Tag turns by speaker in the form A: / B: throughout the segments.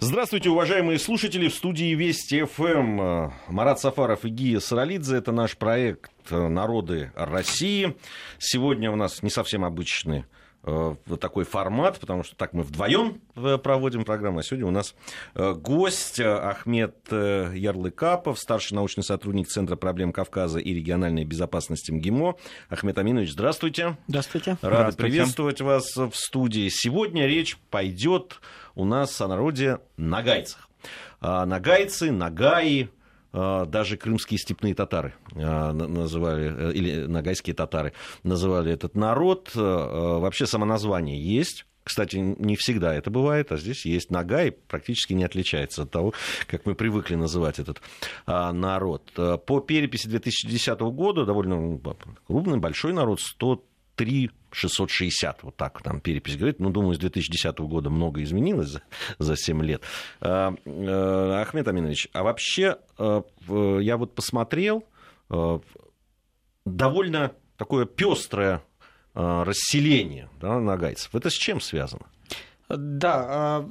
A: Здравствуйте, уважаемые слушатели. В студии Вести ФМ. Марат Сафаров и Гия Саралидзе. Это наш проект «Народы России». Сегодня у нас не совсем обычный э, такой формат, потому что так мы вдвоем э, проводим программу. А сегодня у нас э, гость Ахмед Ярлыкапов, старший научный сотрудник Центра проблем Кавказа и региональной безопасности МГИМО. Ахмед Аминович, здравствуйте.
B: Здравствуйте.
A: Рад
B: здравствуйте.
A: приветствовать вас в студии. Сегодня речь пойдет у нас о народе нагайцах. А, нагайцы, нагаи, даже крымские степные татары а, называли, э, или нагайские татары называли этот народ. Вообще само название есть. Кстати, не всегда это бывает, а здесь есть Нагай, практически не отличается от того, как мы привыкли называть этот народ. По переписи 2010 года довольно крупный, большой народ, 100 3 660, вот так там перепись говорит. Ну, думаю, с 2010 года много изменилось за, за 7 лет. А, а, Ахмед Аминович, а вообще а, я вот посмотрел, довольно такое пестрое расселение да, нагайцев. Это с чем связано?
B: Да,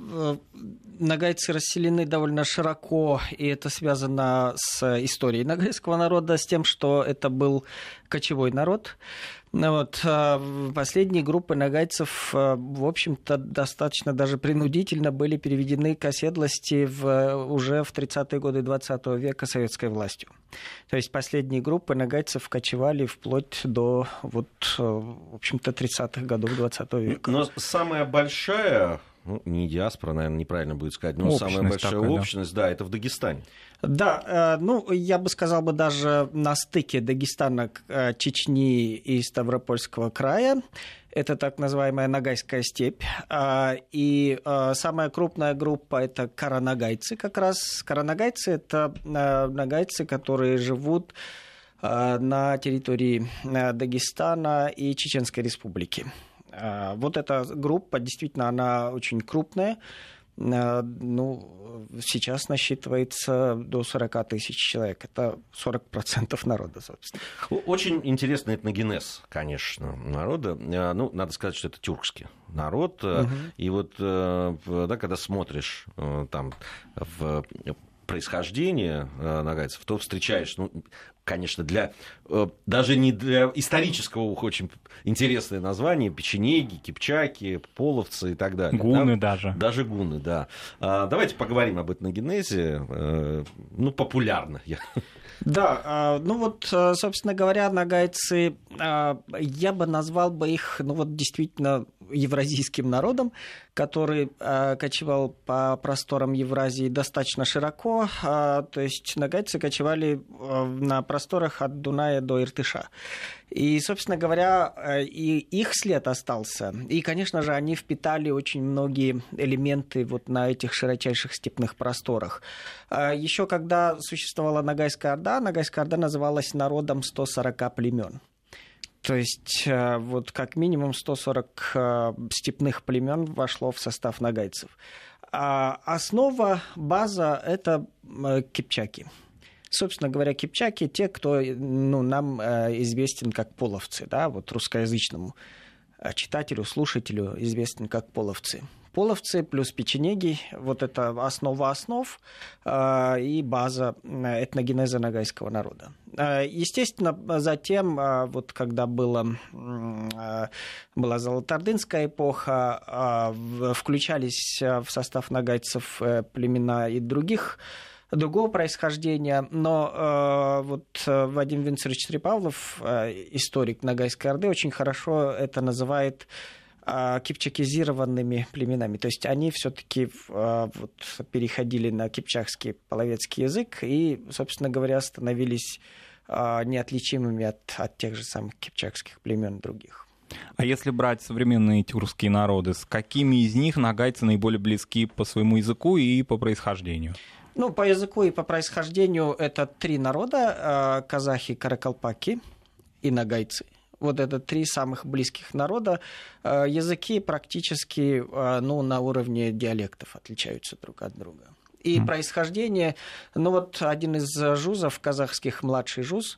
B: нагайцы расселены довольно широко, и это связано с историей нагайского народа, с тем, что это был кочевой народ. Ну вот, а, последние группы нагайцев, а, в общем-то, достаточно даже принудительно были переведены к оседлости в, уже в 30-е годы 20 века советской властью. То есть последние группы нагайцев кочевали вплоть до, вот, а, в общем-то, 30-х годов 20 века.
A: Но самая большая ну, не диаспора, наверное, неправильно будет сказать, но общность самая большая такая, общность, да. да, это в Дагестане.
B: Да, э, ну, я бы сказал бы даже на стыке Дагестана, э, Чечни и Ставропольского края. Это так называемая Ногайская степь. А, и э, самая крупная группа – это каранагайцы как раз. Каранагайцы – это нагайцы, которые живут на территории Дагестана и Чеченской республики. А, вот эта группа, действительно, она очень крупная. А, ну, сейчас насчитывается до 40 тысяч человек. Это 40% народа, собственно.
A: Очень интересный этногенез, конечно, народа. А, ну, надо сказать, что это тюркский народ. Угу. И вот, да, когда смотришь там в происхождение нагайцев, то встречаешь ну, конечно, для э, даже не для исторического очень интересное название, печенеги, кипчаки, половцы и так далее.
C: Гуны да? даже.
A: Даже гуны, да. А, давайте поговорим об этногенезе. Э, ну, популярно.
B: Да, а, ну вот, э, собственно говоря, нагайцы, а, я бы назвал бы их, ну вот действительно евразийским народом, который а, кочевал по просторам Евразии достаточно широко, то есть нагайцы кочевали на просторах от Дуная до Иртыша. И, собственно говоря, э, и их след остался. И, конечно же, они впитали очень многие элементы вот на этих широчайших степных просторах. А Еще когда существовала Ногайская Орда, Ногайская Орда называлась народом 140 племен. То есть э, вот как минимум 140 э, степных племен вошло в состав нагайцев. А основа, база – это кипчаки – собственно говоря, кипчаки, те, кто ну, нам э, известен как половцы, да, вот русскоязычному э, читателю, слушателю известен как половцы. Половцы плюс печенеги, вот это основа основ э, и база этногенеза нагайского народа. Естественно, затем, вот когда было, была Золотоордынская эпоха, включались в состав нагайцев племена и других другого происхождения, но э, вот э, Вадим Винцерович Трепавлов, э, историк Ногайской Орды, очень хорошо это называет э, кипчакизированными племенами. То есть они все-таки э, вот, переходили на кипчакский половецкий язык и, собственно говоря, становились неотличимыми от, от тех же самых кипчакских племен других.
C: А если брать современные тюркские народы, с какими из них нагайцы наиболее близки по своему языку и по происхождению?
B: Ну, по языку и по происхождению это три народа. Э, казахи, каракалпаки и нагайцы. Вот это три самых близких народа. Э, языки практически э, ну, на уровне диалектов отличаются друг от друга. И mm. происхождение, ну вот один из жузов казахских, младший жуз,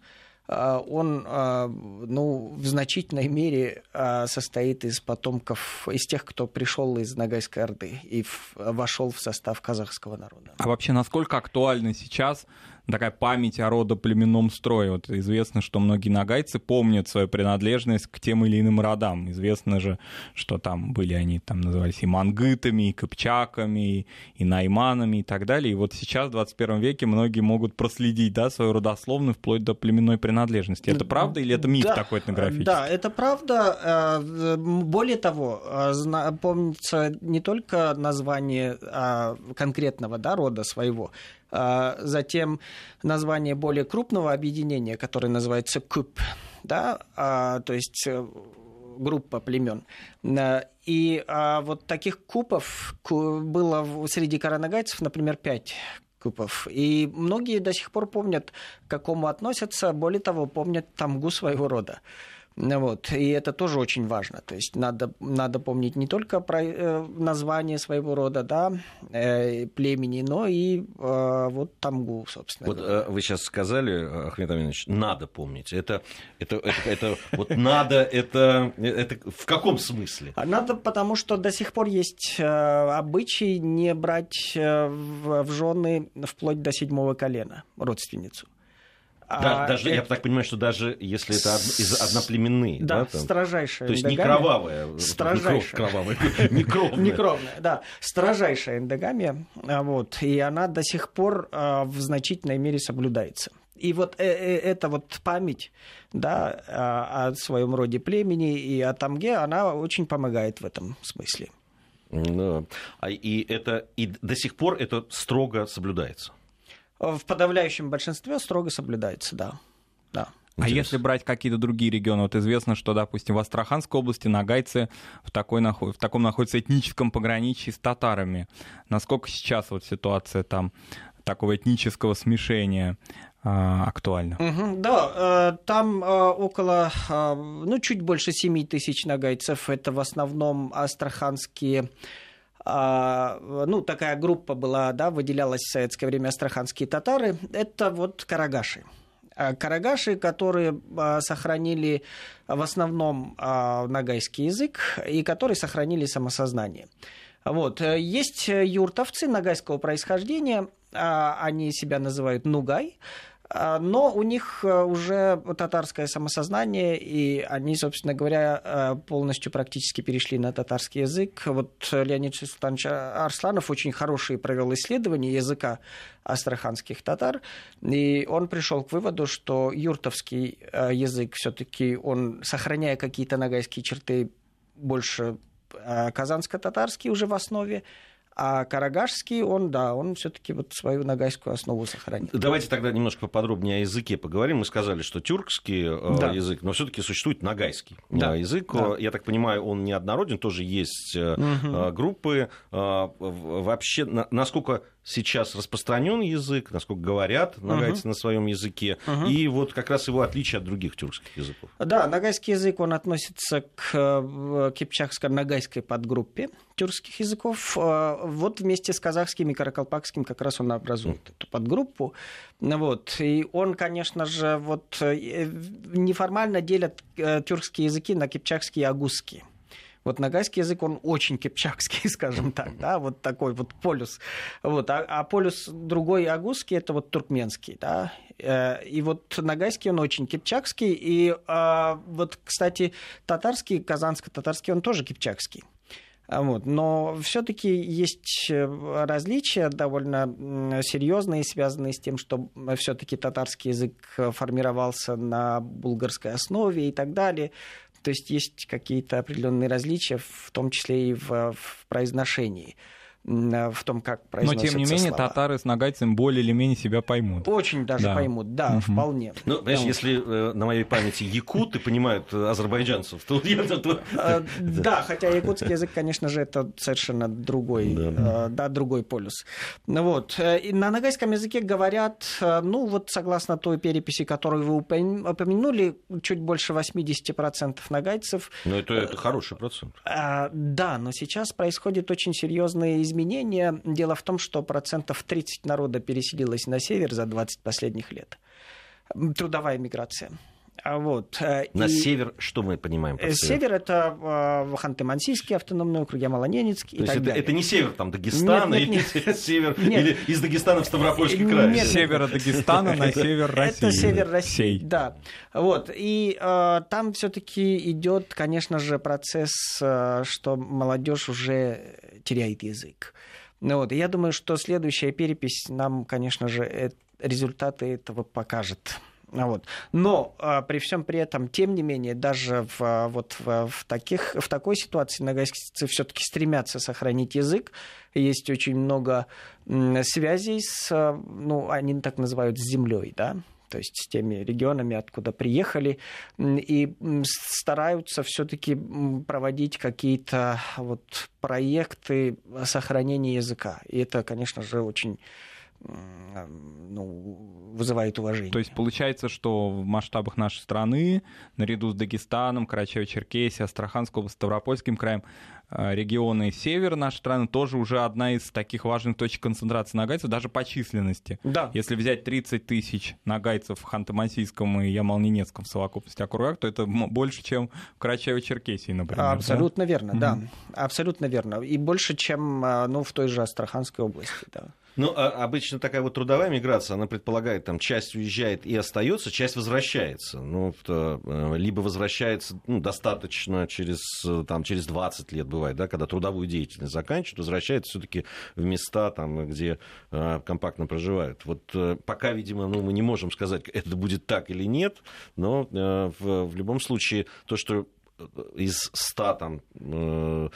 B: он ну, в значительной мере состоит из потомков, из тех, кто пришел из Ногайской Орды и вошел в состав казахского народа.
C: А вообще, насколько актуально сейчас такая память о родоплеменном строе. Вот известно, что многие нагайцы помнят свою принадлежность к тем или иным родам. Известно же, что там были они, там назывались и мангытами, и кыпчаками, и, найманами и так далее. И вот сейчас, в 21 веке, многие могут проследить да, свою родословную вплоть до племенной принадлежности. Это правда или это миф да, такой этнографический?
B: Да, это правда. Э, более того, э, помнится не только название а, конкретного да, рода своего, затем название более крупного объединения, которое называется КУП, да, а, то есть э, группа племен. И а, вот таких купов было среди коронагайцев, например, пять купов. И многие до сих пор помнят, к какому относятся, более того, помнят тамгу своего рода. Вот. И это тоже очень важно. То есть надо, надо помнить не только про э, название своего рода, да, э, племени, но и э, вот тамгу, собственно.
A: Вот говоря. вы сейчас сказали, Ахмед Аминович, надо помнить. Это, это, это, это вот надо, это, это в каком смысле?
B: А надо, потому что до сих пор есть обычай не брать в, в жены вплоть до седьмого колена родственницу.
A: Да, а, даже, это... я так понимаю, что даже если это од... из одноплеменные.
B: Да, да там, строжайшая
A: То есть не кровавая.
B: Строжайшая.
A: Не кровавая, не кровная.
B: Не кровная, да. Строжайшая эндогамия. А, вот, и она до сих пор а, в значительной мере соблюдается. И вот э, э, эта вот память да, о своем роде племени и о тамге, она очень помогает в этом смысле.
A: Да. И, это, и до сих пор это строго соблюдается
B: в подавляющем большинстве строго соблюдается, да. да.
C: А если брать какие-то другие регионы, вот известно, что, допустим, в Астраханской области нагайцы в, такой, в таком находятся этническом пограничье с татарами. Насколько сейчас вот ситуация там такого этнического смешения а, актуальна?
B: Угу, да, э, там э, около, э, ну, чуть больше 7 тысяч нагайцев. Это в основном астраханские ну, такая группа была, да, выделялась в советское время астраханские татары, это вот карагаши. А, карагаши, которые а, сохранили в основном нагайский язык и которые сохранили самосознание. Вот. Есть юртовцы нагайского происхождения, они себя называют нугай, а, но у них э, уже татарское самосознание, и они, собственно говоря, э, полностью практически перешли на татарский язык. Вот Леонид Султанович Арсланов очень хорошие провел исследования языка астраханских татар, и он пришел к выводу, что юртовский э, язык все-таки, он, сохраняя какие-то нагайские черты, больше казанско-татарский уже в основе, а Карагашский, он, да, он все-таки вот свою нагайскую основу сохранил.
A: Давайте тогда немножко поподробнее о языке поговорим. Мы сказали, что тюркский э, да. язык, но все-таки существует нагайский да. язык. Да. Я так понимаю, он неоднороден, тоже есть угу. группы. Вообще, насколько сейчас распространен язык, насколько говорят нагайцы uh-huh. на своем языке, uh-huh. и вот как раз его отличие от других тюркских языков.
B: Да, нагайский язык, он относится к э, кипчакско-нагайской подгруппе тюркских языков. Э, вот вместе с казахским и каракалпакским как раз он образует uh-huh. эту подгруппу. Вот. И он, конечно же, вот э, неформально делят тюркские языки на кипчакские и агузские. Вот нагайский язык, он очень кипчакский, скажем так, да, вот такой вот полюс. Вот, а, а полюс другой агузский, это вот туркменский, да. Э, и вот нагайский, он очень кипчакский. И а, вот, кстати, татарский, казанско-татарский, он тоже кипчакский. Вот. Но все-таки есть э, различия довольно серьезные, связанные с тем, что все-таки татарский язык формировался на булгарской основе и так далее. То есть есть какие-то определенные различия, в том числе и в, в произношении. Э, в том, как произносятся
C: Но, тем не менее,
B: слова.
C: татары с нагайцем более или менее себя поймут.
B: Очень даже да. поймут, да, угу. вполне.
A: Ну, знаешь, если э, на моей памяти якуты понимают азербайджанцев, то...
B: Э, да, хотя якутский язык, конечно же, это совершенно другой, да, другой полюс. Ну вот. На нагайском языке говорят, ну, вот согласно той переписи, которую вы упомянули, чуть больше 80% нагайцев.
A: Ну, это, это хороший процент.
B: Да, но сейчас происходит очень серьезные изменения. Дело в том, что процентов 30 народа переселилось на север за 20 последних лет. трудовая миграция. А вот. Э,
A: На и... север что мы понимаем?
B: Под север? север это э, Ханты-Мансийский автономный округ, Ямало-Ненецкий
A: и так это, далее. это не север там Дагестана нет, нет, или нет. север нет. или из Дагестана в Ставропольский край?
C: Нет, севера Дагестана на север России.
B: Это север России, да. Вот. И э, там все-таки идет, конечно же, процесс, э, что молодежь уже теряет язык. Ну, вот. И я думаю, что следующая перепись нам, конечно же, э, результаты этого покажет. Вот. Но а, при всем при этом, тем не менее, даже в, а, вот, в, в, таких, в такой ситуации нагайцы все-таки стремятся сохранить язык. Есть очень много связей с, а, ну, они так называют, с землей, да, то есть с теми регионами, откуда приехали, и стараются все-таки проводить какие-то вот проекты сохранения языка. И это, конечно же, очень ну, вызывает уважение.
C: То есть получается, что в масштабах нашей страны, наряду с Дагестаном, Карачаево-Черкесией, Астраханской областью, Ставропольским краем, э, регионы севера нашей страны тоже уже одна из таких важных точек концентрации нагайцев, даже по численности.
B: Да.
C: Если взять 30 тысяч нагайцев в Ханты-Мансийском и Ямал-Ненецком в совокупности округах, то это больше, чем в Карачаево-Черкесии, например.
B: Абсолютно да? верно, mm-hmm. да. Абсолютно верно. И больше, чем э, ну, в той же Астраханской области, да.
A: Ну, а обычно такая вот трудовая миграция, она предполагает, там, часть уезжает и остается, часть возвращается. Ну, то, э, либо возвращается ну, достаточно через, там, через 20 лет, бывает, да, когда трудовую деятельность заканчивают, возвращается все-таки в места, там, где э, компактно проживают. Вот э, пока, видимо, ну, мы не можем сказать, это будет так или нет, но э, в, в любом случае то, что из 100 там, э,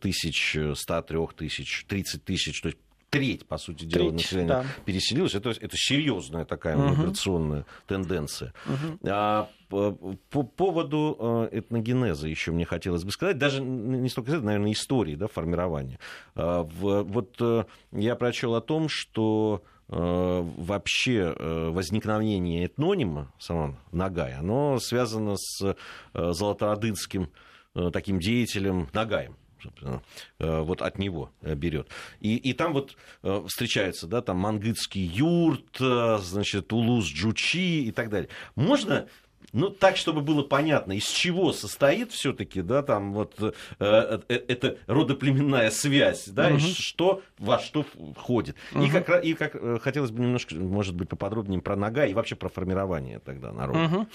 A: тысяч, 103 тысяч, 30 тысяч, то есть треть, по сути дела, треть, населения да. переселилась. Это, это серьезная такая угу. миграционная тенденция. Угу. А, по, по поводу э, этногенеза еще мне хотелось бы сказать, даже не столько наверное, истории да, формирования. А, вот э, я прочел о том, что э, вообще возникновение этнонима самого Нагая, оно связано с золотоордынским таким деятелем Нагаем собственно, э, вот от него э, берет. И, и там вот э, встречается, да, там мангытский юрт, значит, Улус Джучи и так далее. Можно ну, так, чтобы было понятно, из чего состоит все-таки, да, там вот э, э, э эта родоплеменная связь, да, угу. и что во что входит. Угу. И, как, и как э, хотелось бы немножко, может быть, поподробнее про нога и вообще про формирование тогда народа. Угу.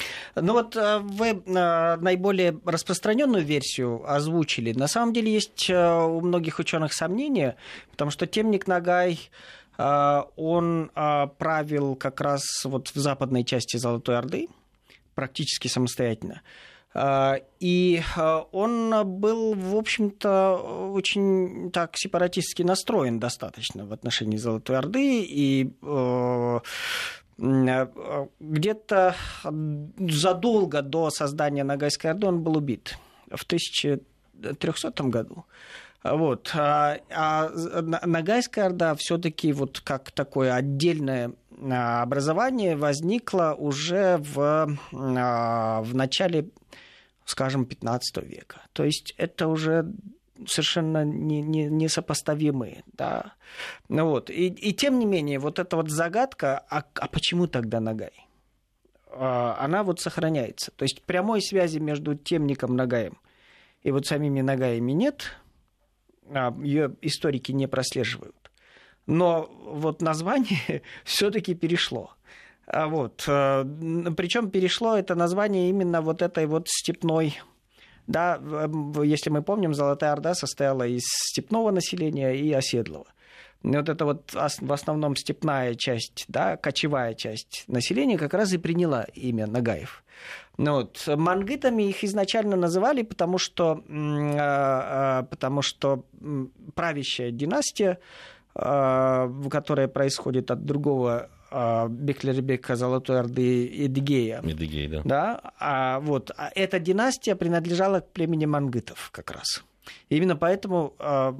B: Ну вот вы наиболее распространенную версию озвучили. На самом деле есть у многих ученых сомнения, потому что темник Нагай он правил как раз вот в западной части Золотой Орды, практически самостоятельно. А, и а, он был, в общем-то, очень так сепаратистски настроен достаточно в отношении Золотой Орды. И э, где-то задолго до создания Ногайской Орды он был убит в 1300 году. Вот. А, а Ногайская Орда все-таки вот как такое отдельное а, образование возникло уже в, а, в начале, скажем, 15 века. То есть это уже совершенно не, не, несопоставимые. Да? Ну вот. и, и тем не менее, вот эта вот загадка, а, а почему тогда Нагай? Она вот сохраняется. То есть прямой связи между темником Нагаем и вот самими Нагаями нет, ее историки не прослеживают но вот название все-таки перешло. А вот. Э, Причем перешло это название именно вот этой вот степной да, если мы помним, Золотая Орда состояла из степного населения и оседлого. И вот эта вот в основном степная часть, да, кочевая часть населения как раз и приняла имя Нагаев. Ну, вот. Мангытами их изначально называли, потому что, а, а, потому что правящая династия Э, которая происходит от другого э, Беклербека Золотой Орды Эдигея.
A: Эдигей, да.
B: да? А, вот, а эта династия принадлежала к племени мангытов как раз. И именно поэтому э,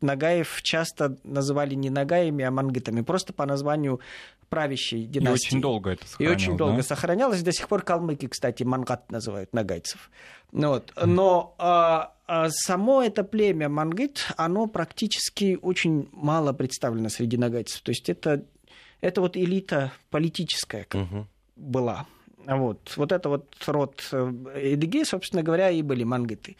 B: Нагаев часто называли не Нагаями, а мангытами, просто по названию правящей династии.
C: И очень долго это
B: сохранялось. И очень долго да? сохранялось. До сих пор калмыки, кстати, мангат называют нагайцев. Ну вот. Но а, а само это племя мангит, оно практически очень мало представлено среди нагайцев. То есть это это вот элита политическая угу. была. Вот, вот это вот род Эдыги, собственно говоря, и были мангиты.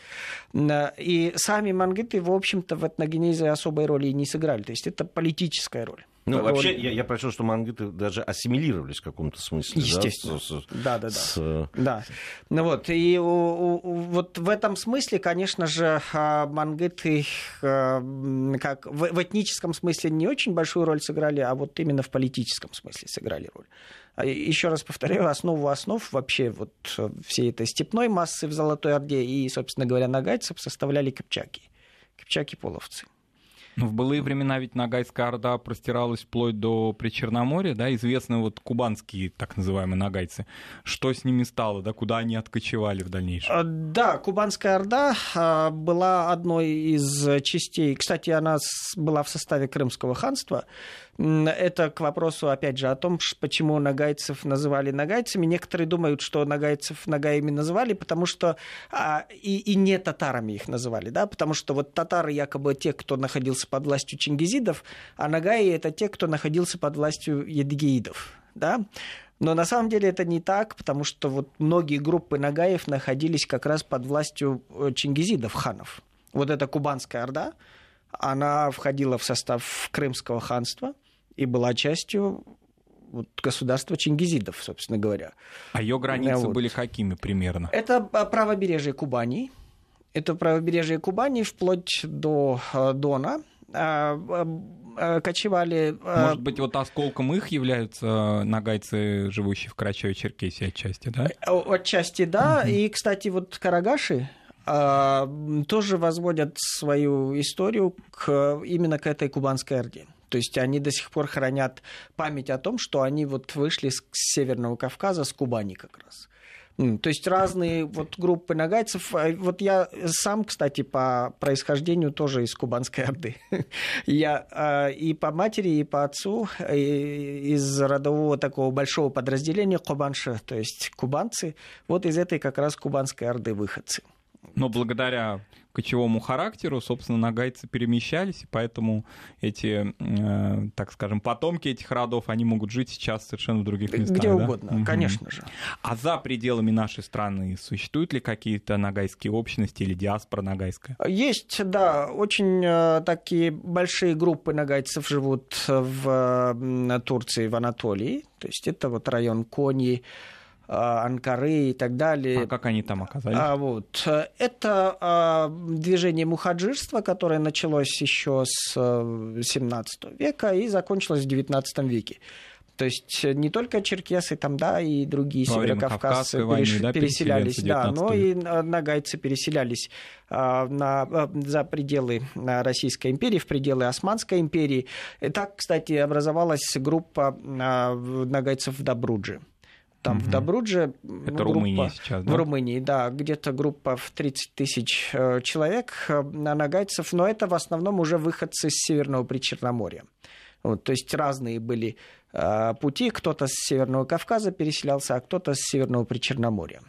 B: И сами мангиты, в общем-то, в этногенезе особой роли не сыграли. То есть это политическая роль.
A: Ну, роль... вообще, я, я прочел, что мангиты даже ассимилировались в каком-то смысле.
B: Естественно. Да, да, да. С... да. да. Ну вот, и у, у, вот в этом смысле, конечно же, а, мангиты как в, в этническом смысле не очень большую роль сыграли, а вот именно в политическом смысле сыграли роль. А еще раз повторяю, основу основ вообще вот э, всей этой степной массы в Золотой Орде и, собственно говоря, нагайцев составляли кипчаки. Кипчаки-половцы.
C: Ну, в былые времена ведь Нагайская Орда простиралась вплоть до Причерноморья, да, известны вот кубанские так называемые нагайцы. Что с ними стало, да, куда они откочевали в дальнейшем? А,
B: да, Кубанская Орда а, была одной из частей, кстати, она была в составе Крымского ханства, это к вопросу, опять же, о том, почему нагайцев называли нагайцами. Некоторые думают, что нагайцев нагаями называли, потому что а, и, и не татарами их называли, да, потому что вот татары якобы те, кто находился под властью чингизидов, а нагаи это те, кто находился под властью едгеидов, да. Но на самом деле это не так, потому что вот многие группы нагаев находились как раз под властью э, чингизидов, ханов. Вот эта Кубанская Орда, она входила в состав Крымского ханства и была частью вот, государства чингизидов, собственно говоря.
C: А ее границы вот. были какими примерно?
B: Это правобережье Кубани. Это правобережье Кубани вплоть до э, Дона. А, а, кочевали...
C: Может быть, вот осколком их являются нагайцы, живущие в Карачаево-Черкесии отчасти, да?
B: Отчасти, да. Угу. И, кстати, вот Карагаши, а, тоже возводят свою историю к, именно к этой кубанской орде. То есть они до сих пор хранят память о том, что они вот вышли с Северного Кавказа, с Кубани как раз. То есть разные вот группы нагайцев. А вот я сам, кстати, по происхождению тоже из Кубанской Орды. Я а, и по матери, и по отцу из родового такого большого подразделения Кубанша, то есть кубанцы. Вот из этой как раз Кубанской Орды выходцы.
C: Но благодаря кочевому характеру, собственно, нагайцы перемещались, и поэтому эти, э, так скажем, потомки этих родов, они могут жить сейчас совершенно в других местах.
B: Где да? угодно, угу. конечно же.
C: А за пределами нашей страны существуют ли какие-то нагайские общности или диаспора нагайская?
B: Есть, да, очень э, такие большие группы нагайцев живут в э, Турции, в Анатолии, то есть это вот район Кони, а, Анкары и так далее.
C: А как они там оказались? А,
B: вот. Это а, движение мухаджирства, которое началось еще с 17 э, века и закончилось в 19 веке. То есть не только черкесы там, да, и другие Во северокавказцы переш... да, переселялись, да, но и нагайцы переселялись а, на, а, за пределы Российской империи, в пределы Османской империи. И так, кстати, образовалась группа а, нагайцев в Добрудже там угу. в Добрудже. Это
C: ну, Румыния сейчас, да?
B: В Румынии, да, где-то группа в 30 тысяч э, человек э, нагайцев, но это в основном уже выходцы с Северного Причерноморья. Вот, то есть разные были э, пути, кто-то с Северного Кавказа переселялся, а кто-то с Северного Причерноморья.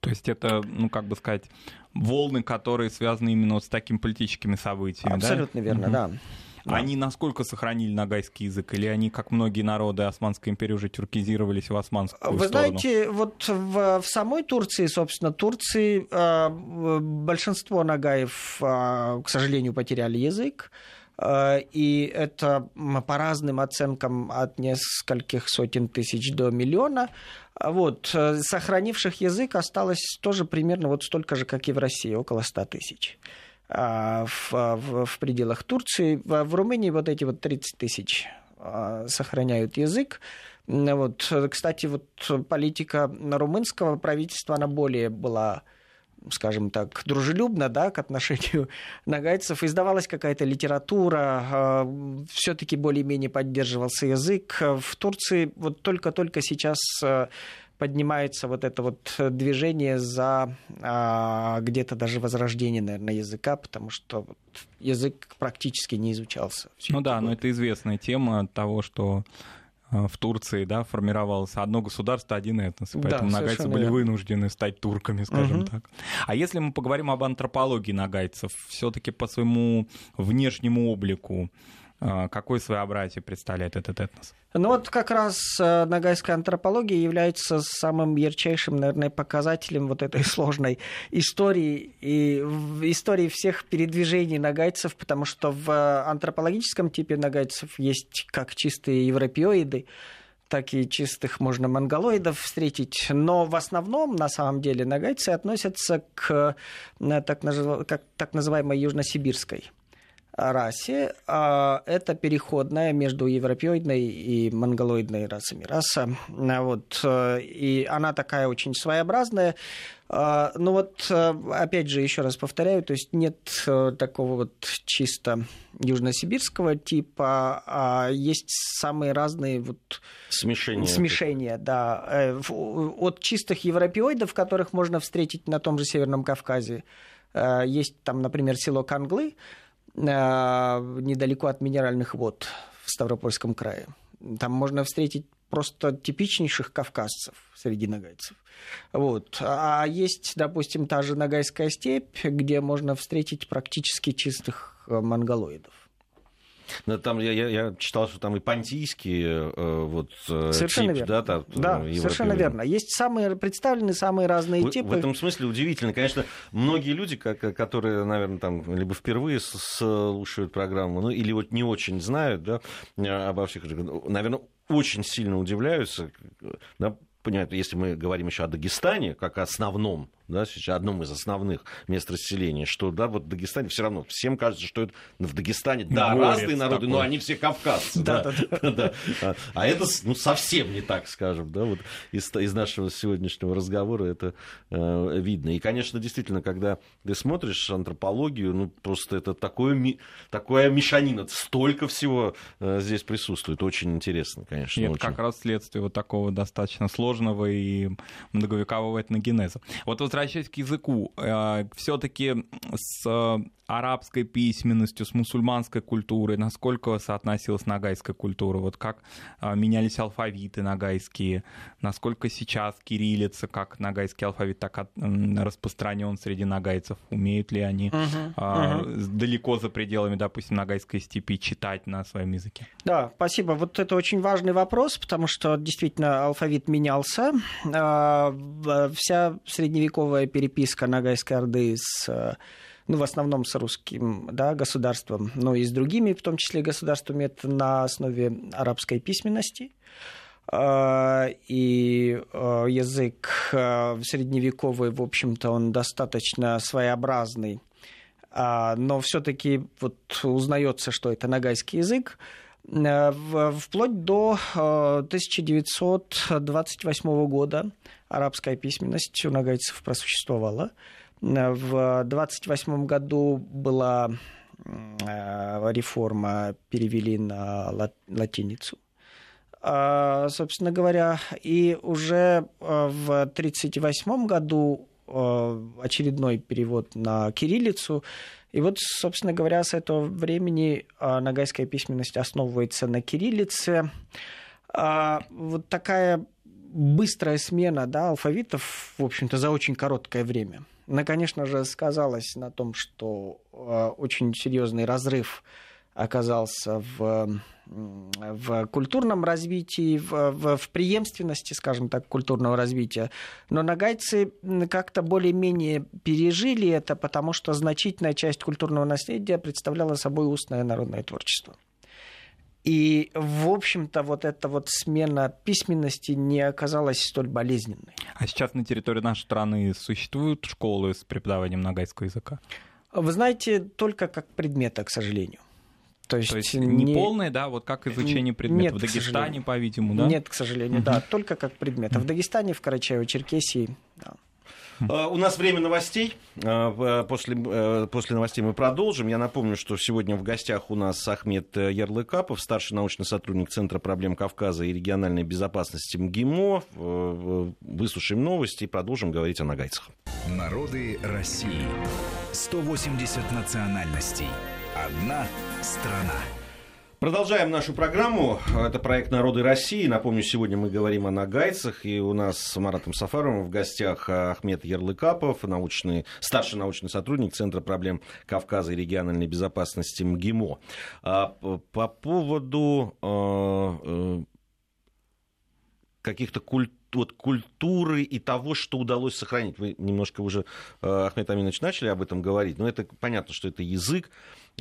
C: То есть это, ну, как бы сказать, волны, которые связаны именно вот с такими политическими событиями,
B: Абсолютно
C: да?
B: верно, угу. да.
C: Да. Они насколько сохранили нагайский язык? Или они, как многие народы Османской империи, уже тюркизировались в османскую
B: Вы
C: сторону?
B: знаете, вот в, в самой Турции, собственно, Турции э, большинство нагаев, э, к сожалению, потеряли язык. Э, и это по разным оценкам от нескольких сотен тысяч до миллиона. Вот. Э, сохранивших язык осталось тоже примерно вот столько же, как и в России, около 100 тысяч. А, в, в, в пределах Турции. В, Румынии вот эти вот 30 тысяч а, сохраняют язык. Вот, кстати, вот политика румынского правительства, она более была скажем так, дружелюбно да, к отношению нагайцев. Издавалась какая-то литература, а, все-таки более-менее поддерживался язык. В Турции вот только-только сейчас поднимается вот это вот движение за а, где-то даже возрождение, наверное, языка, потому что вот язык практически не изучался.
C: Ну да, но это известная тема того, что а, в Турции, да, формировалось одно государство, один этнос. Поэтому да, нагайцы были вынуждены стать турками, скажем угу. так. А если мы поговорим об антропологии нагайцев, все-таки по своему внешнему облику, Какое своеобразие представляет этот этнос?
B: Ну вот как раз нагайская антропология является самым ярчайшим, наверное, показателем вот этой сложной истории и истории всех передвижений нагайцев, потому что в антропологическом типе нагайцев есть как чистые европеоиды, так и чистых можно монголоидов встретить. Но в основном, на самом деле, нагайцы относятся к э, так называемой южносибирской расе. А это переходная между европеоидной и монголоидной расами раса. Вот. Э, и она такая очень своеобразная. А, ну вот, э, опять же, еще раз повторяю, то есть нет э, такого вот чисто южносибирского типа, а есть самые разные вот
A: смешения,
B: смешения да, от чистых европеоидов, которых можно встретить на том же Северном Кавказе. Есть там, например, село Канглы, недалеко от минеральных вод в Ставропольском крае. Там можно встретить просто типичнейших кавказцев среди нагайцев. Вот. А есть, допустим, та же Нагайская степь, где можно встретить практически чистых э, монголоидов.
A: Но там я, я, я читал, что там и понтийские э, вот
B: э, совершенно тип, верно. да, там, да, совершенно верно. Есть самые представлены самые разные
A: в,
B: типы.
A: В этом смысле удивительно, конечно, многие люди, как, которые, наверное, там либо впервые слушают программу, ну или вот не очень знают, да, обо всех, наверное, очень сильно удивляются, да, понимаете, если мы говорим еще о Дагестане, как о основном да, сейчас одном из основных мест расселения, что, да, вот в Дагестане все равно, всем кажется, что это в Дагестане, да, Горец разные народы, такой. но они все кавказцы, да, да. А, а это, ну, совсем не так, скажем, да, вот из, из нашего сегодняшнего разговора это э, видно. И, конечно, действительно, когда ты смотришь антропологию, ну, просто это такое, такое мешанина, столько всего э, здесь присутствует, очень интересно, конечно.
C: И это
A: очень.
C: как раз следствие вот такого достаточно сложного и многовекового этногенеза. Вот возвращаясь к языку, э, все-таки с арабской письменностью, с мусульманской культурой, насколько соотносилась нагайская культура, вот как а, менялись алфавиты нагайские, насколько сейчас кириллица, как нагайский алфавит, так распространен среди нагайцев, умеют ли они uh-huh, uh-huh. далеко за пределами, допустим, нагайской степи читать на своем языке?
B: Да, спасибо. Вот это очень важный вопрос, потому что действительно алфавит менялся. Вся средневековая переписка Нагайской Орды с ну, в основном с русским да, государством, но и с другими, в том числе государствами, это на основе арабской письменности. А, и а, язык а, средневековый, в общем-то, он достаточно своеобразный, но все-таки вот узнается, что это нагайский язык, вплоть до 1928 года арабская письменность у нагайцев просуществовала. В 28 году была э, реформа, перевели на латиницу. А, собственно говоря, и уже э, в 1938 году э, очередной перевод на кириллицу. И вот, собственно говоря, с этого времени нагайская письменность основывается на кириллице. А, вот такая быстрая смена да, алфавитов, в общем-то, за очень короткое время – она, конечно же, сказалась на том, что э, очень серьезный разрыв оказался в, в культурном развитии, в, в, в преемственности, скажем так, культурного развития. Но нагайцы как-то более-менее пережили это, потому что значительная часть культурного наследия представляла собой устное народное творчество. И, в общем-то, вот эта вот смена письменности не оказалась столь болезненной.
C: А сейчас на территории нашей страны существуют школы с преподаванием нагайского языка?
B: Вы знаете, только как предмета, к сожалению.
C: То есть, То есть не, не полное, да, вот как изучение предмета Нет, в Дагестане, по-видимому, да?
B: Нет, к сожалению, да, только как предмет. А в Дагестане, в Карачаево-Черкесии, да.
A: Э, у нас время новостей. Э, после, э, после новостей мы продолжим. Я напомню, что сегодня в гостях у нас Ахмед Ярлыкапов, старший научный сотрудник Центра проблем Кавказа и региональной безопасности МГИМО. Выслушаем новости и продолжим говорить о нагайцах.
D: Народы России. 180 национальностей. Одна страна.
A: Продолжаем нашу программу. Это проект «Народы России». Напомню, сегодня мы говорим о нагайцах. И у нас с Маратом Сафаровым в гостях Ахмед Ярлыкапов, научный, старший научный сотрудник Центра проблем Кавказа и региональной безопасности МГИМО. А, по поводу а, э, каких-то культ вот культуры и того, что удалось сохранить. Вы немножко уже, э, Ахмед Аминович, начали об этом говорить, но это понятно, что это язык,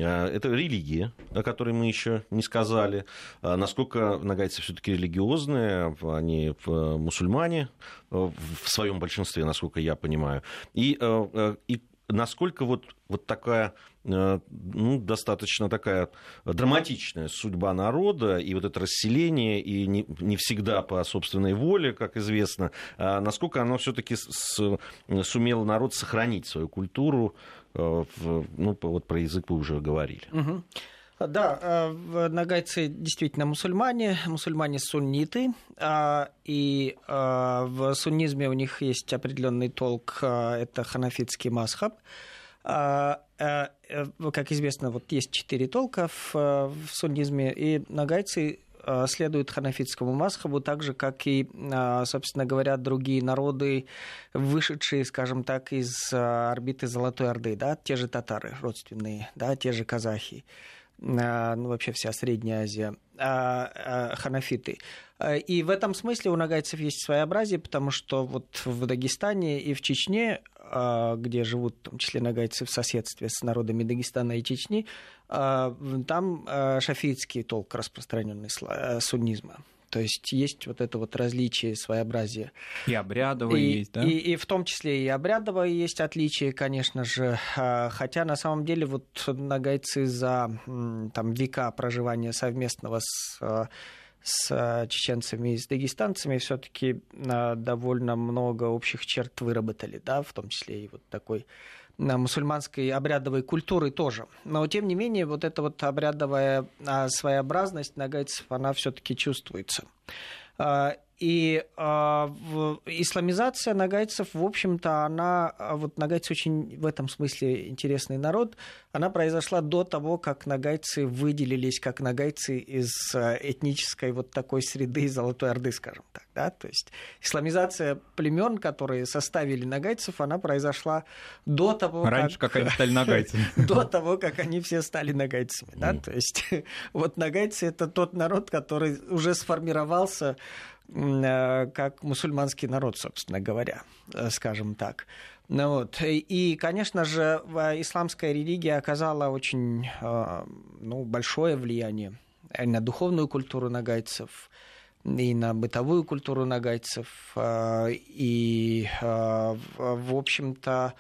A: это религия, о которой мы еще не сказали. А насколько нагайцы все-таки религиозные, они мусульмане в своем большинстве, насколько я понимаю. И, и насколько вот, вот такая э, ну, достаточно такая драматичная судьба народа, и вот это расселение, и не, не всегда по собственной воле, как известно, а насколько оно все-таки сумело народ сохранить свою культуру, э, ну, вот про язык вы уже говорили.
B: Угу. Да, э, нагайцы действительно мусульмане, мусульмане сунниты, а, и а, в суннизме у них есть определенный толк, а, это ханафитский масхаб. Э, э, как известно, вот есть четыре толка в, в суннизме, и нагайцы следуют ханафитскому масхабу, так же, как и, собственно говоря, другие народы, вышедшие, скажем так, из орбиты Золотой Орды, да, те же татары родственные, да, те же казахи ну, вообще вся Средняя Азия, ханафиты. И в этом смысле у нагайцев есть своеобразие, потому что вот в Дагестане и в Чечне, где живут в том числе нагайцы в соседстве с народами Дагестана и Чечни, там шафиитский толк распространенный э, суннизма. То есть есть вот это вот различие, своеобразие.
C: И обрядовое и, есть, да?
B: И, и в том числе и обрядовое есть отличие, конечно же. А, хотя на самом деле вот нагайцы за там, века проживания совместного с а, с чеченцами и с дагестанцами все-таки а, довольно много общих черт выработали, да, в том числе и вот такой мусульманской обрядовой культуры тоже. Но, тем не менее, вот эта вот обрядовая а, своеобразность нагайцев, она все-таки чувствуется. А, и э, исламизация нагайцев, в общем-то, она, а, вот нагайцы очень в этом смысле интересный народ, она произошла до того, как нагайцы выделились как нагайцы из этнической вот такой среды Золотой Орды, скажем так. Да? То есть исламизация племен, которые составили нагайцев, она произошла до того,
C: Раньше, как, как они стали нагайцами.
B: До того, как они все стали нагайцами. Да? То есть вот нагайцы – это тот народ, который уже сформировался как мусульманский народ, собственно говоря, э, скажем так. Ну, вот. И, конечно же, исламская религия оказала очень э, ну, большое влияние на духовную культуру нагайцев, и на бытовую культуру нагайцев. И, в общем-то,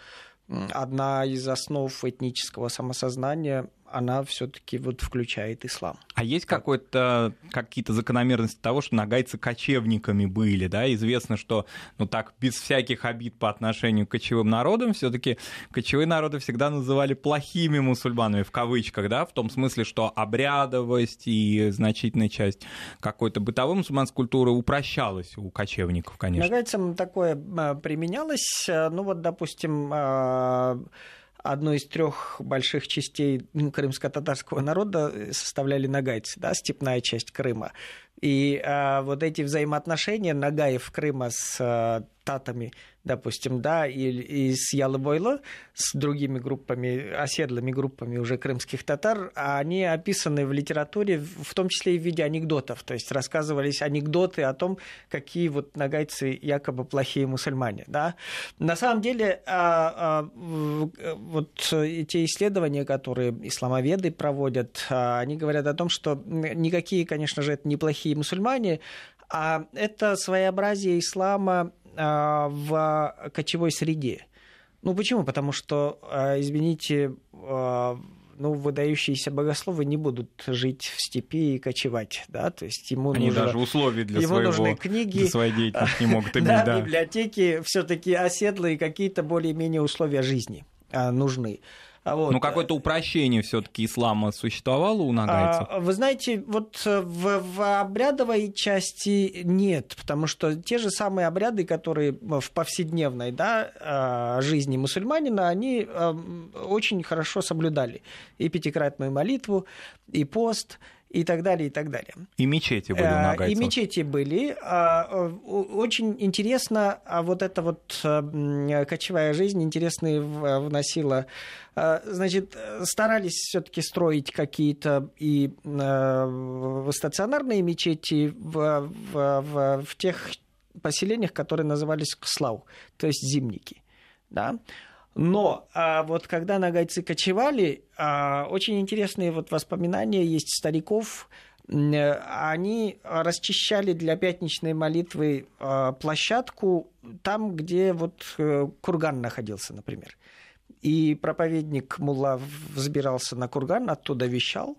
B: одна из основ этнического самосознания она все-таки вот включает ислам.
C: А есть какой-то, какие-то закономерности того, что нагайцы кочевниками были, да? Известно, что, ну так, без всяких обид по отношению к кочевым народам, все-таки кочевые народы всегда называли плохими мусульманами, в кавычках, да, в том смысле, что обрядовость и значительная часть какой-то бытовой мусульманской культуры упрощалась у кочевников, конечно.
B: Нагайцам такое а, применялось, ну вот, допустим, одну из трех больших частей крымско-татарского народа составляли нагайцы, да, степная часть Крыма. И а, вот эти взаимоотношения Нагаев Крыма с а, татами допустим, да, и, и с Ялыбойло, с другими группами, оседлыми группами уже крымских татар, а они описаны в литературе, в том числе и в виде анекдотов, то есть рассказывались анекдоты о том, какие вот нагайцы якобы плохие мусульмане, да. На самом деле, а, а, вот те исследования, которые исламоведы проводят, а, они говорят о том, что никакие, конечно же, это неплохие мусульмане, а это своеобразие ислама в кочевой среде. Ну почему? Потому что, а, извините, а, ну, выдающиеся богословы не будут жить в степи и кочевать, да, то есть ему
C: Они
B: нужно,
C: даже условия для,
B: ему
C: своего,
B: нужны книги,
C: для своей деятельности не могут иметь,
B: да,
C: да.
B: библиотеки, все таки оседлые какие-то более-менее условия жизни нужны.
C: А вот. Ну, какое-то упрощение все-таки ислама существовало у нагайцев?
B: А, вы знаете, вот э, в, в обрядовой части нет, потому что те же самые обряды, которые в повседневной да, жизни мусульманина, они очень хорошо соблюдали и пятикратную молитву, и пост, и так далее, и так далее.
C: И мечети были
B: Э,
C: нагайцев.
B: И мечети были. А, э, Очень интересно, а вот эта вот э, кочевая жизнь интересно в- вносила. А, Значит, старались все-таки строить какие-то и стационарные мечети в, в- в- в тех поселениях, которые назывались Кслау, то есть зимники. Да? Но а, вот когда нагайцы кочевали, а, очень интересные вот воспоминания есть стариков. Э, Они расчищали для пятничной молитвы а, площадку там, где вот э, курган находился, например. И проповедник Мулла взбирался на курган, оттуда вещал,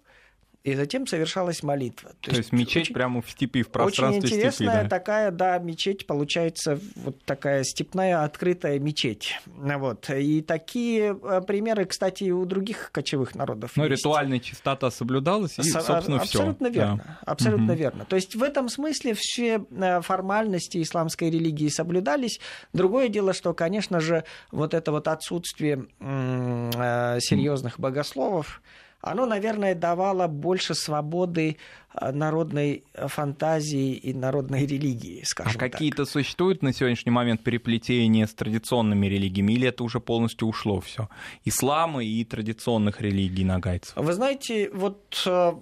B: и затем совершалась молитва.
C: То есть мечеть
B: очень-
C: прямо в степи, в
B: очень
C: пространстве степи.
B: интересная
C: да.
B: такая, да, мечеть получается вот такая степная открытая мечеть. Вот. И такие э, примеры, кстати, и у других кочевых народов
C: Но
B: есть.
C: ритуальная чистота соблюдалась, и,
B: Со-
C: собственно, все.
B: Абсолютно верно. Абсолютно верно. То есть в этом смысле все э, формальности исламской религии соблюдались. Другое дело, что, конечно же, вот это вот отсутствие э, серьезных богословов, оно, наверное, давало больше свободы э, народной фантазии и народной религии,
C: А
B: скажем так.
C: какие-то существуют на сегодняшний момент переплетения с традиционными религиями, или это уже полностью ушло все? Ислама и традиционных религий нагайцев.
B: Вы знаете, вот э,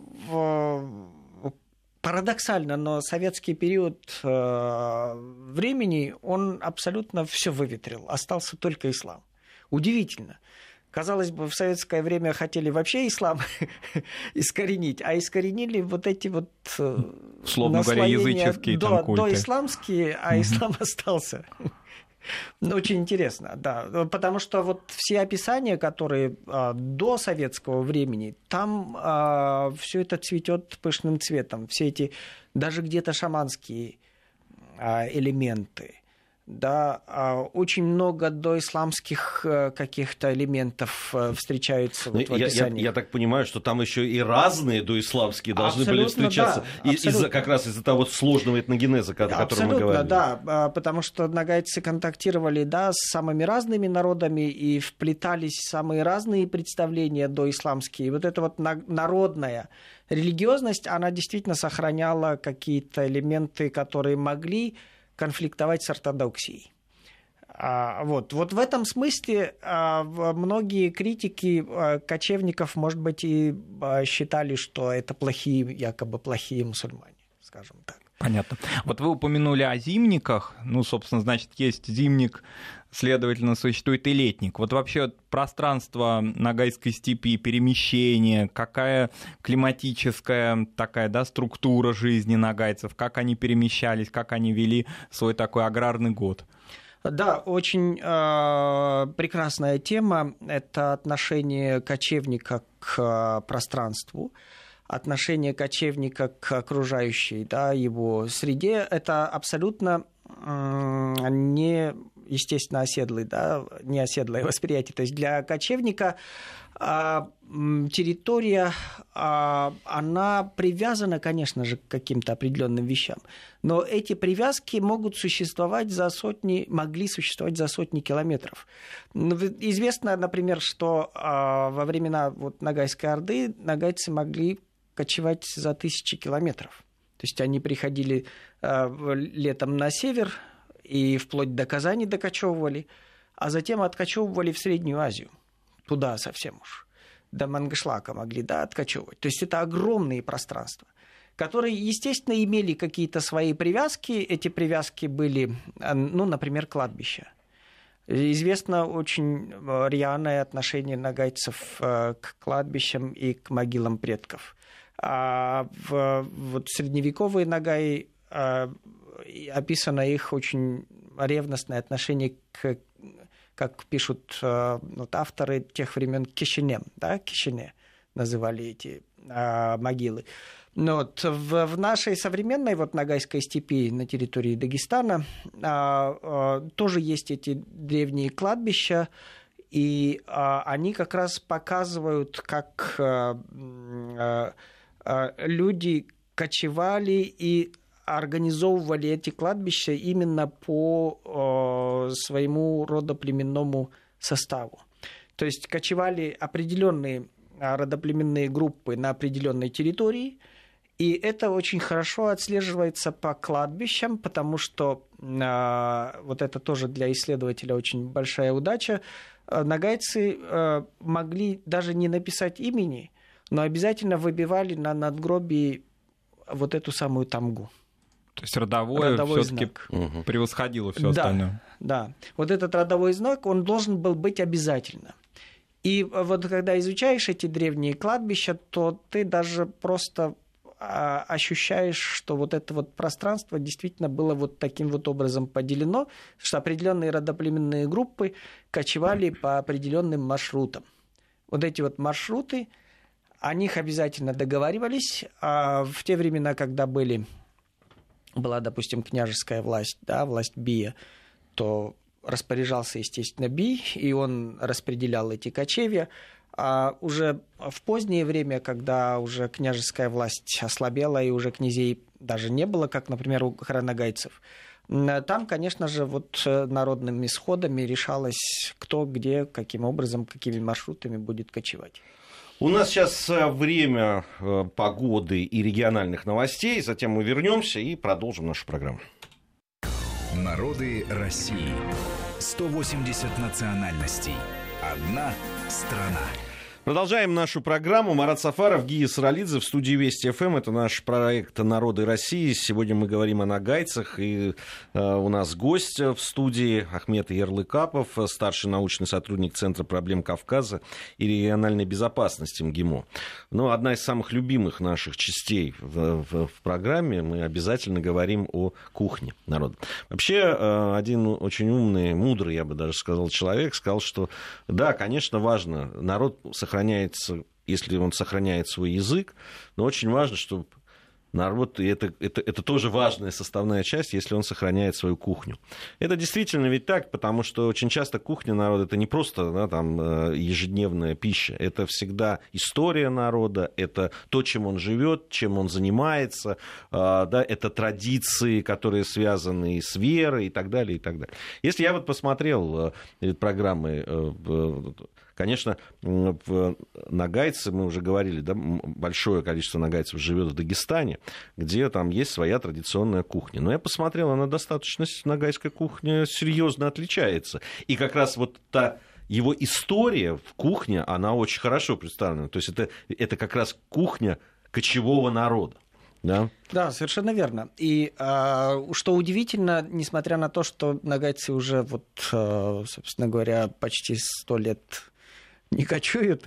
B: парадоксально, но советский период э, времени, он абсолютно все выветрил. Остался только ислам. Удивительно. Казалось бы, в советское время хотели вообще ислам искоренить, а искоренили вот эти вот э,
C: Условно говоря, языческие там
B: до,
C: культы.
B: до исламские, а ислам остался. Ну, Очень интересно, да. Потому что вот все описания, которые а, до советского времени, там все это цветет пышным цветом. Все эти даже где-то шаманские а, элементы. Да, а, очень много доисламских э, каких-то элементов э, встречается
A: Ну,
B: вот в
A: я, я-
B: описании.
A: я так понимаю, что там еще и разные доисламские должны были
B: Абсолютно,
A: встречаться.
B: да,
A: И- из-за, как раз из-за того сложного этногенеза, о котором мы
B: Абсолютно,
A: говорили.
B: да, а, потому что нагайцы контактировали, да, с самыми разными народами и вплетались самые разные представления доисламские. И вот эта вот на- народная религиозность, она действительно сохраняла какие-то элементы, которые могли конфликтовать с ортодоксией. А, вот. вот в этом смысле а, многие критики а, кочевников, может быть, и считали, что это плохие, якобы плохие мусульмане, скажем так.
C: Понятно. Вот вы упомянули о зимниках. Ну, собственно, значит, есть зимник, следовательно, существует и летник. Вот вообще пространство Ногайской степи, перемещение, какая климатическая такая, да, структура жизни нагайцев, как они перемещались, как они вели свой такой аграрный год.
B: Да, очень э, прекрасная тема. Это отношение кочевника к э, пространству, отношение кочевника к окружающей да, его среде. Это абсолютно не естественно оседлый, да, не оседлое восприятие. То есть для кочевника а, территория, а, она привязана, конечно же, к каким-то определенным вещам, но эти привязки могут существовать за сотни, могли существовать за сотни километров. Ну, Известно, например, что а, во времена вот, Ногайской Орды нагайцы могли кочевать за тысячи километров. То есть они приходили летом на север и вплоть до Казани докочевывали, а затем откочевывали в Среднюю Азию туда совсем уж, до Мангышлака могли, да, откачевывать. То есть это огромные пространства, которые, естественно, имели какие-то свои привязки. Эти привязки были, а, ну, например, кладбища. Известно очень э, рьяное отношение нагайцев э, к кладбищам и к могилам предков. А в вот средневековые нагаи описано их очень ревностное отношение к как пишут э, вот, авторы тех времен Кишинем, да, Кишине называли эти э, могилы. Но вот в, в нашей современной вот Ногайской степи на территории Дагестана э, э, тоже есть эти древние кладбища, и э, они как раз показывают, как э, э, люди кочевали и организовывали эти кладбища именно по э, своему родоплеменному составу. То есть кочевали определенные родоплеменные группы на определенной территории, И это очень хорошо отслеживается по кладбищам, потому что э, вот это тоже для исследователя очень большая удача. Э, нагайцы э, могли даже не написать имени, но обязательно выбивали на надгробии вот эту самую тамгу.
C: То есть родовое родовой все-таки знак. превосходило все да, остальное.
B: Да, вот этот родовой знак, он должен был быть обязательно. И вот когда изучаешь эти древние кладбища, то ты даже просто а, ощущаешь, что вот это вот пространство действительно было вот таким вот образом поделено, что определенные родоплеменные группы кочевали по определенным маршрутам. Вот эти вот маршруты, о них обязательно договаривались. А в те времена, когда были, была, допустим, княжеская власть, да, власть Бия, то распоряжался, естественно, Би, и он распределял эти кочевья. А уже в позднее время, когда уже княжеская власть ослабела и уже князей даже не было, как, например, у хроногайцев, там, конечно же, вот э, народными сходами решалось, кто где, каким образом, какими маршрутами будет кочевать.
A: У нас сейчас э, время э, погоды и региональных новостей, затем мы вернемся и продолжим нашу программу.
D: Народы России. 180 национальностей. Одна страна.
A: Продолжаем нашу программу. Марат Сафаров, Гия Саралидзе в студии Вести ФМ. Это наш проект «Народы России». Сегодня мы говорим о нагайцах. И э, у нас гость в студии Ахмед Ярлыкапов, старший научный сотрудник Центра проблем Кавказа и региональной безопасности МГИМО. Ну, одна из самых любимых наших частей в, в, в программе. Мы обязательно говорим о кухне народа. Вообще, э, один очень умный, мудрый, я бы даже сказал, человек сказал, что да, конечно, важно народ сохранять сохраняется, если он сохраняет свой язык, но очень важно, чтобы народ, и это, это, это тоже важная составная часть, если он сохраняет свою кухню. Это действительно ведь так, потому что очень часто кухня народа это не просто да, там, э, ежедневная пища, это всегда история народа, это то, чем он живет, чем он занимается, а, да, это традиции, которые связаны с верой и так далее, и так далее. Если я вот посмотрел э, программы э, Конечно, нагайцы, мы уже говорили, да, большое количество нагайцев живет в Дагестане, где там есть своя традиционная кухня. Но я посмотрел, она достаточно, нагайская кухня серьезно отличается. И как раз вот та его история в кухне, она очень хорошо представлена. То есть это, это как раз кухня кочевого народа. Да?
B: да, совершенно верно. И а, что удивительно, несмотря на то, что нагайцы уже, вот, а, собственно говоря, почти сто лет не кочуют.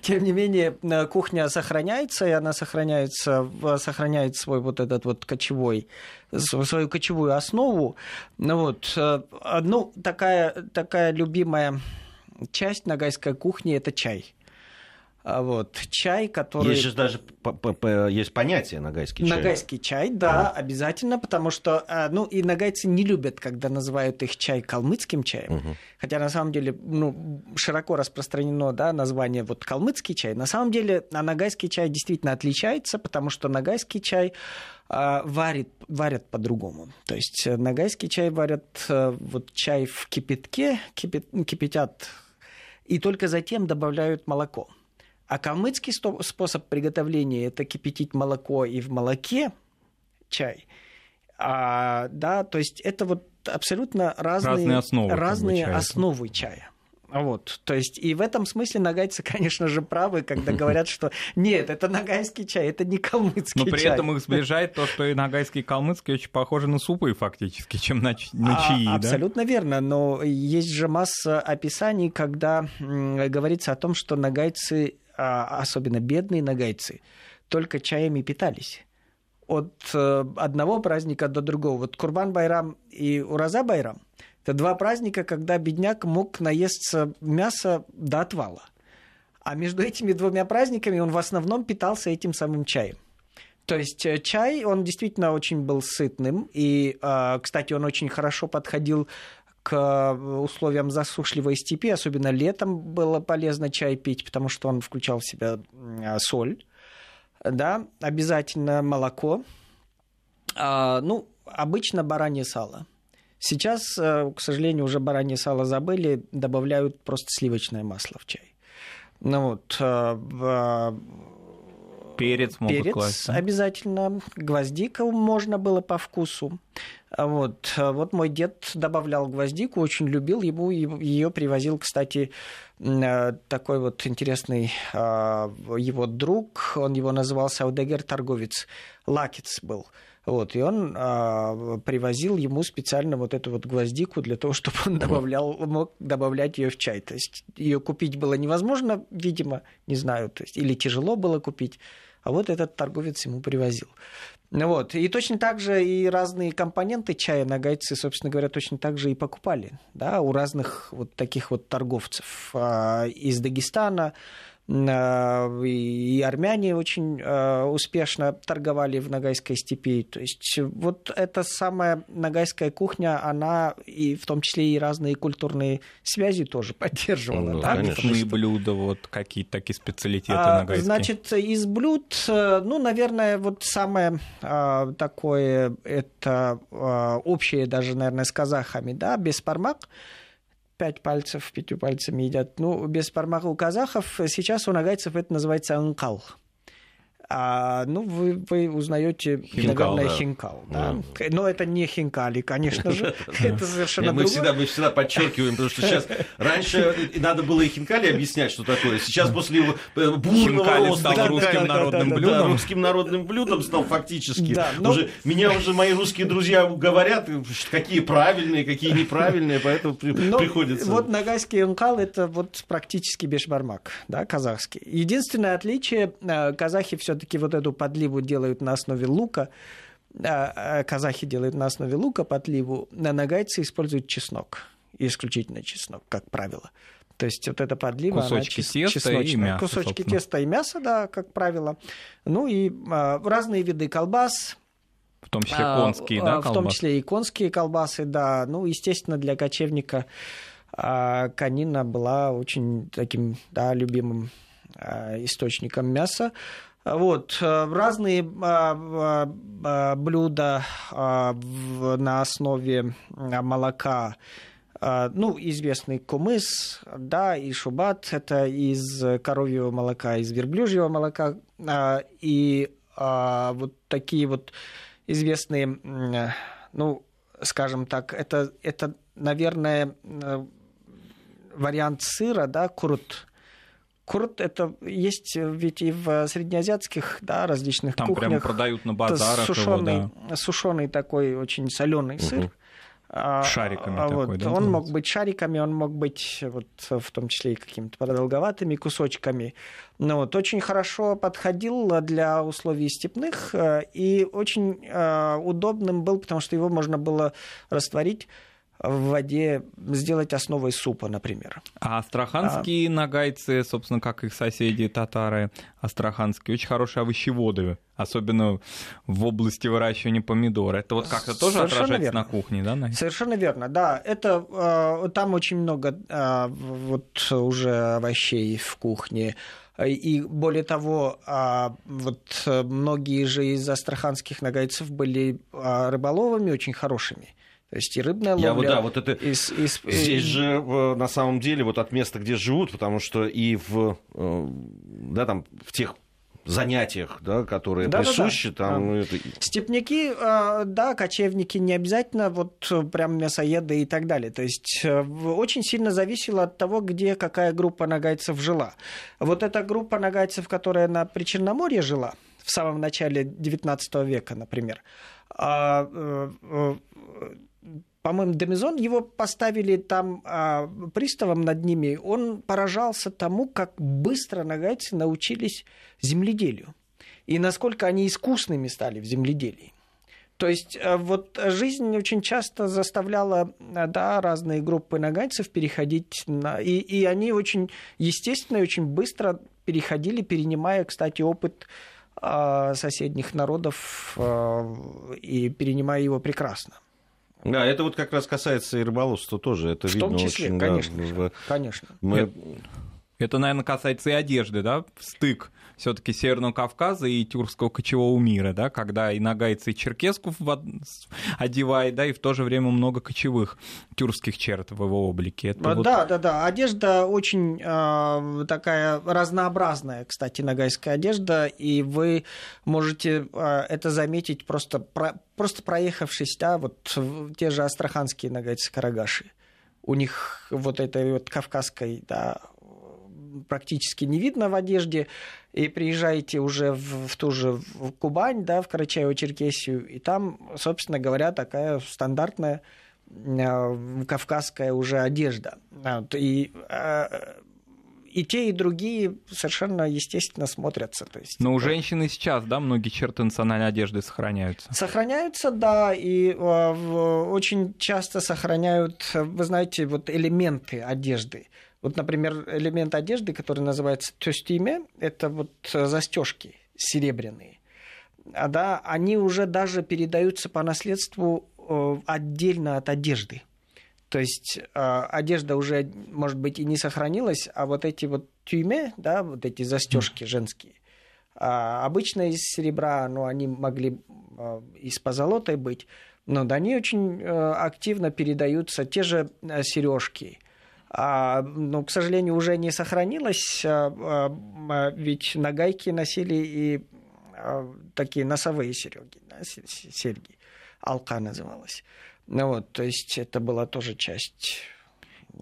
B: Тем не менее, э, кухня сохраняется, и она сохраняется, сохраняет свой вот этот вот кочевой, свою кочевую основу. Ну, вот, ну такая, такая любимая часть нагайской кухни – это чай. А вот, чай, который...
A: Есть же даже есть понятие нагайский чай.
B: Нагайский чай, да, а. обязательно, потому что, а, ну, и нагайцы не любят, когда называют их чай калмыцким чаем, угу. хотя на самом деле, ну, широко распространено, да, название вот калмыцкий чай. На самом деле, а нагайский чай действительно отличается, потому что нагайский чай а, варит, варят по-другому. То есть э, нагайский чай варят, э, вот чай в кипятке, кипят, кипятят, и только затем добавляют молоко. А калмыцкий способ приготовления – это кипятить молоко и в молоке чай. А, да, то есть это вот абсолютно разные, разные основы, разные как бы, основы чая. Вот, то есть и в этом смысле нагайцы, конечно же, правы, когда говорят, что нет, это нагайский чай, это не калмыцкий чай.
C: Но при
B: чай.
C: этом их сближает то, что и нагайский и калмыцкий очень похожи на супы фактически, чем на, на а, чаи.
B: Абсолютно
C: да?
B: верно, но есть же масса описаний, когда говорится о том, что нагайцы особенно бедные нагайцы, только чаями питались. От э, одного праздника до другого. Вот Курбан Байрам и Ураза Байрам – это два праздника, когда бедняк мог наесться мяса до отвала. А между этими двумя праздниками он в основном питался этим самым чаем. То есть э, чай, он действительно очень был сытным, и, а, кстати, он очень хорошо подходил к условиям засушливой степи, особенно летом было полезно чай пить, потому что он включал в себя соль, да, обязательно молоко, а, ну, обычно баранье сало. Сейчас, э, к сожалению, уже баранье сало забыли, добавляют просто сливочное масло в чай. Ну вот, э,
C: Перец могут
B: перец
C: класть.
B: обязательно, гвоздика можно было по вкусу. А Вот, а вот мой дед добавлял гвоздику, очень любил, ему ее привозил, кстати, э, такой вот интересный а, его друг, он его называл Саудегер торговец, Лакец был. Вот, и он а, привозил ему специально вот эту вот гвоздику для того, чтобы он добавлял, мог добавлять ее в чай. То есть ее купить было невозможно, видимо, не знаю, то есть, или тяжело было купить, а вот этот торговец ему привозил. Вот. И точно так же и разные компоненты чая нагайцы, собственно говоря, точно так же и покупали да, у разных вот таких вот торговцев а, из Дагестана, и армяне очень а, успешно торговали в Ногайской степи. То есть вот эта самая ногайская кухня, она и в том числе и разные культурные связи тоже поддерживала.
A: Ну,
B: да,
A: конечно.
B: потому
C: Обычные
B: что-
C: блюда, вот какие-то такие специалитеты
B: а,
C: нагайские.
B: Значит, из блюд, э, ну, наверное, вот самое такое, это общее даже, наверное, с казахами, да, без пармак, пять пальцев, пятью пальцами едят. Ну, без пармака у казахов, сейчас у нагайцев это называется анкал. А, ну, вы, вы узнаете,
C: Хинкал,
B: наверное,
A: да.
B: хинкал. Да? Но это не хинкали, конечно же. Это совершенно
A: мы,
B: другое.
A: всегда, мы всегда подчеркиваем, потому что сейчас раньше надо было и хинкали объяснять, что такое. Сейчас после его бурного роста
C: стал русским
A: да,
C: народным
A: да, да,
C: блюдом.
A: Да, русским народным блюдом стал фактически.
B: Да,
A: уже, меня уже мои русские друзья говорят, какие правильные, какие неправильные, поэтому приходится...
B: Вот нагайский ункал это вот практически бешбармак, да, казахский. Единственное отличие, э, казахи все-таки вот эту подливу делают на основе лука, а, а казахи делают на основе лука подливу, на нагайцы используют чеснок, исключительно чеснок, как правило. То есть вот эта подлива, она
C: Кусочки
B: чес-
C: теста и
B: чесночная.
C: мясо,
B: Кусочки
C: собственно.
B: теста и мяса, да, как правило. Ну и а, разные виды колбас,
C: В том числе
B: а,
C: конские,
B: а,
C: да,
B: В том
C: колбасы?
B: числе и конские колбасы, да. Ну, естественно, для кочевника а, конина была очень таким, да, любимым а, источником мяса. Вот, а, разные а, а, а, блюда на основе молока, ну, известный кумыс, да, и шубат, это из коровьего молока, из верблюжьего молока, и вот такие вот известные, э, ну, скажем так, это, это наверное, э, вариант сыра, да, курут. Курут это есть ведь и в среднеазиатских, да, различных
C: Там
B: кухнях.
C: прямо продают на
B: Это
C: базарах его,
B: сушеный,
C: да.
B: сушеный такой очень соленый сыр. А,
C: Шариками
B: а
C: такой,
B: вот,
C: да,
B: Он мог быть шариками, он мог быть вот, в том числе и какими-то продолговатыми кусочками. Ну, вот, очень хорошо подходил для условий степных э, и очень э, удобным был, потому что его можно было растворить в воде, сделать основой супа, например.
C: А астраханские нагайцы, собственно, как их соседи татары астраханские, очень хорошие овощеводы, особенно в области выращивания помидор. Это вот как-то тоже
B: Совершенно
C: отражается
B: верно.
C: на кухне, да? на-
B: Совершенно верно, да. Это э, там очень много э, вот уже овощей в кухне. И более того, а, вот э, многие же из астраханских нагайцев были а, рыболовами очень хорошими. То есть и рыбная ловля.
A: Я вот, да, вот это...
B: из- из-
A: Здесь же на самом деле вот от места, где живут, потому что и в, э, да, там, в тех занятиях, да, которые
B: Да-да-да.
A: присущи, там, ну, это-
B: Степняки, э, да, кочевники не обязательно вот прям мясоеды и так далее. То есть э, очень сильно зависело от того, где какая группа нагайцев жила. Вот эта группа нагайцев, которая на Причерноморье жила в самом начале XIX века, например, а, по-моему, Демизон, его поставили там а, приставом над ними, он поражался тому, как быстро нагайцы научились земледелию и насколько они искусными стали в земледелии. То есть э, вот жизнь очень часто заставляла э, да, разные группы нагайцев переходить, на... и, и они очень естественно и очень быстро переходили, перенимая, кстати, опыт э, соседних народов и перенимая его прекрасно.
A: Да, это вот как раз касается и рыболовства тоже. Это
B: В
A: видно
B: том числе,
A: очень, да,
B: конечно.
A: в-
B: Конечно.
A: мы-
C: Это, наверное, касается и одежды, да? Стык все-таки Северного Кавказа и тюркского кочевого мира, да, когда и нагайцы, и черкеску одевает, да, и в то же время много кочевых тюркских черт в его облике.
B: Это да, вот... да, да. Одежда очень э, такая разнообразная, кстати, нагайская одежда, и вы можете э, это заметить просто, про, просто проехавшись, да, вот те же астраханские нагайцы Карагаши. У них вот этой вот кавказской, да, практически не видно в одежде, и приезжаете уже в, в ту же в Кубань, да, в Карачаево-Черкесию, и там, собственно говоря, такая стандартная э, кавказская уже одежда. И, э, и те, и другие совершенно естественно смотрятся. То есть,
C: Но у женщины сейчас, да, многие черты национальной одежды сохраняются?
B: Сохраняются, да, и э, очень часто сохраняют, вы знаете, вот элементы одежды. Вот, например, элемент одежды, который называется тюстиме, это вот застежки серебряные. А да, они уже даже передаются по наследству э, отдельно от одежды. То есть э, одежда уже, может быть, и не сохранилась, а вот эти вот тюйме, да, вот эти застежки женские, а обычно из серебра, но они могли э, из позолотой быть, но да, они очень активно передаются, те же сережки, а, но, к сожалению, уже не сохранилось, а, а, ведь на гайке носили и такие носовые серьги, да, серьги, алка называлась. Ну вот, то есть это была тоже часть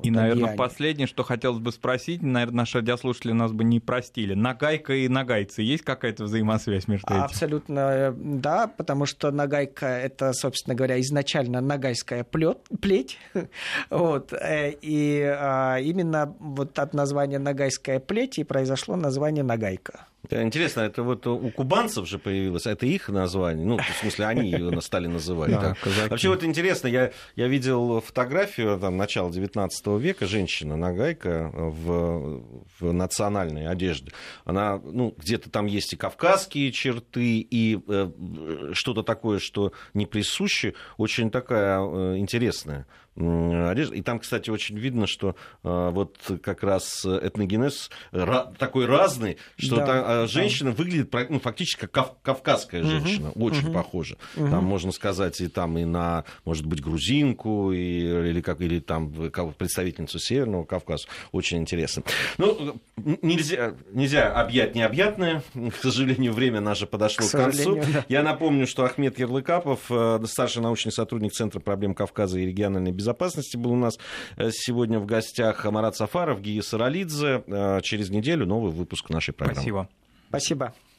C: и, наверное, последнее, что хотелось бы спросить, наверное, наши радиослушатели нас бы не простили. Нагайка и нагайцы, есть какая-то взаимосвязь между этим?
B: Абсолютно э, да, потому что нагайка — это, собственно говоря, изначально нагайская плет, плеть. вот. Э, и а, именно вот от названия нагайская плеть и произошло название нагайка.
A: Интересно, это вот у кубанцев же появилось, это их название, ну, в смысле, они ее стали называть. Да, Вообще вот интересно, я, я видел фотографию там, начала 19 века, женщина, нагайка в, в национальной одежде. Она, ну, где-то там есть и кавказские черты, и э, что-то такое, что не присуще, очень такая э, интересная. И там, кстати, очень видно, что э, вот как раз этногенез такой разный, что да, та, женщина да. выглядит ну, фактически как кавказская женщина, угу, очень угу. похожа. Угу. Там можно сказать и там и на, может быть, грузинку и, или как или там представительницу Северного Кавказа. Очень интересно. Ну нельзя нельзя объять необъятное. К сожалению, время наше подошло к, к концу. Да. Я напомню, что Ахмед Ярлыкапов, э, старший научный сотрудник Центра проблем Кавказа и региональной безопасности был у нас э, сегодня в гостях. Марат Сафаров, Гия Саралидзе. Э, через неделю новый выпуск нашей программы.
C: Спасибо.
B: Спасибо.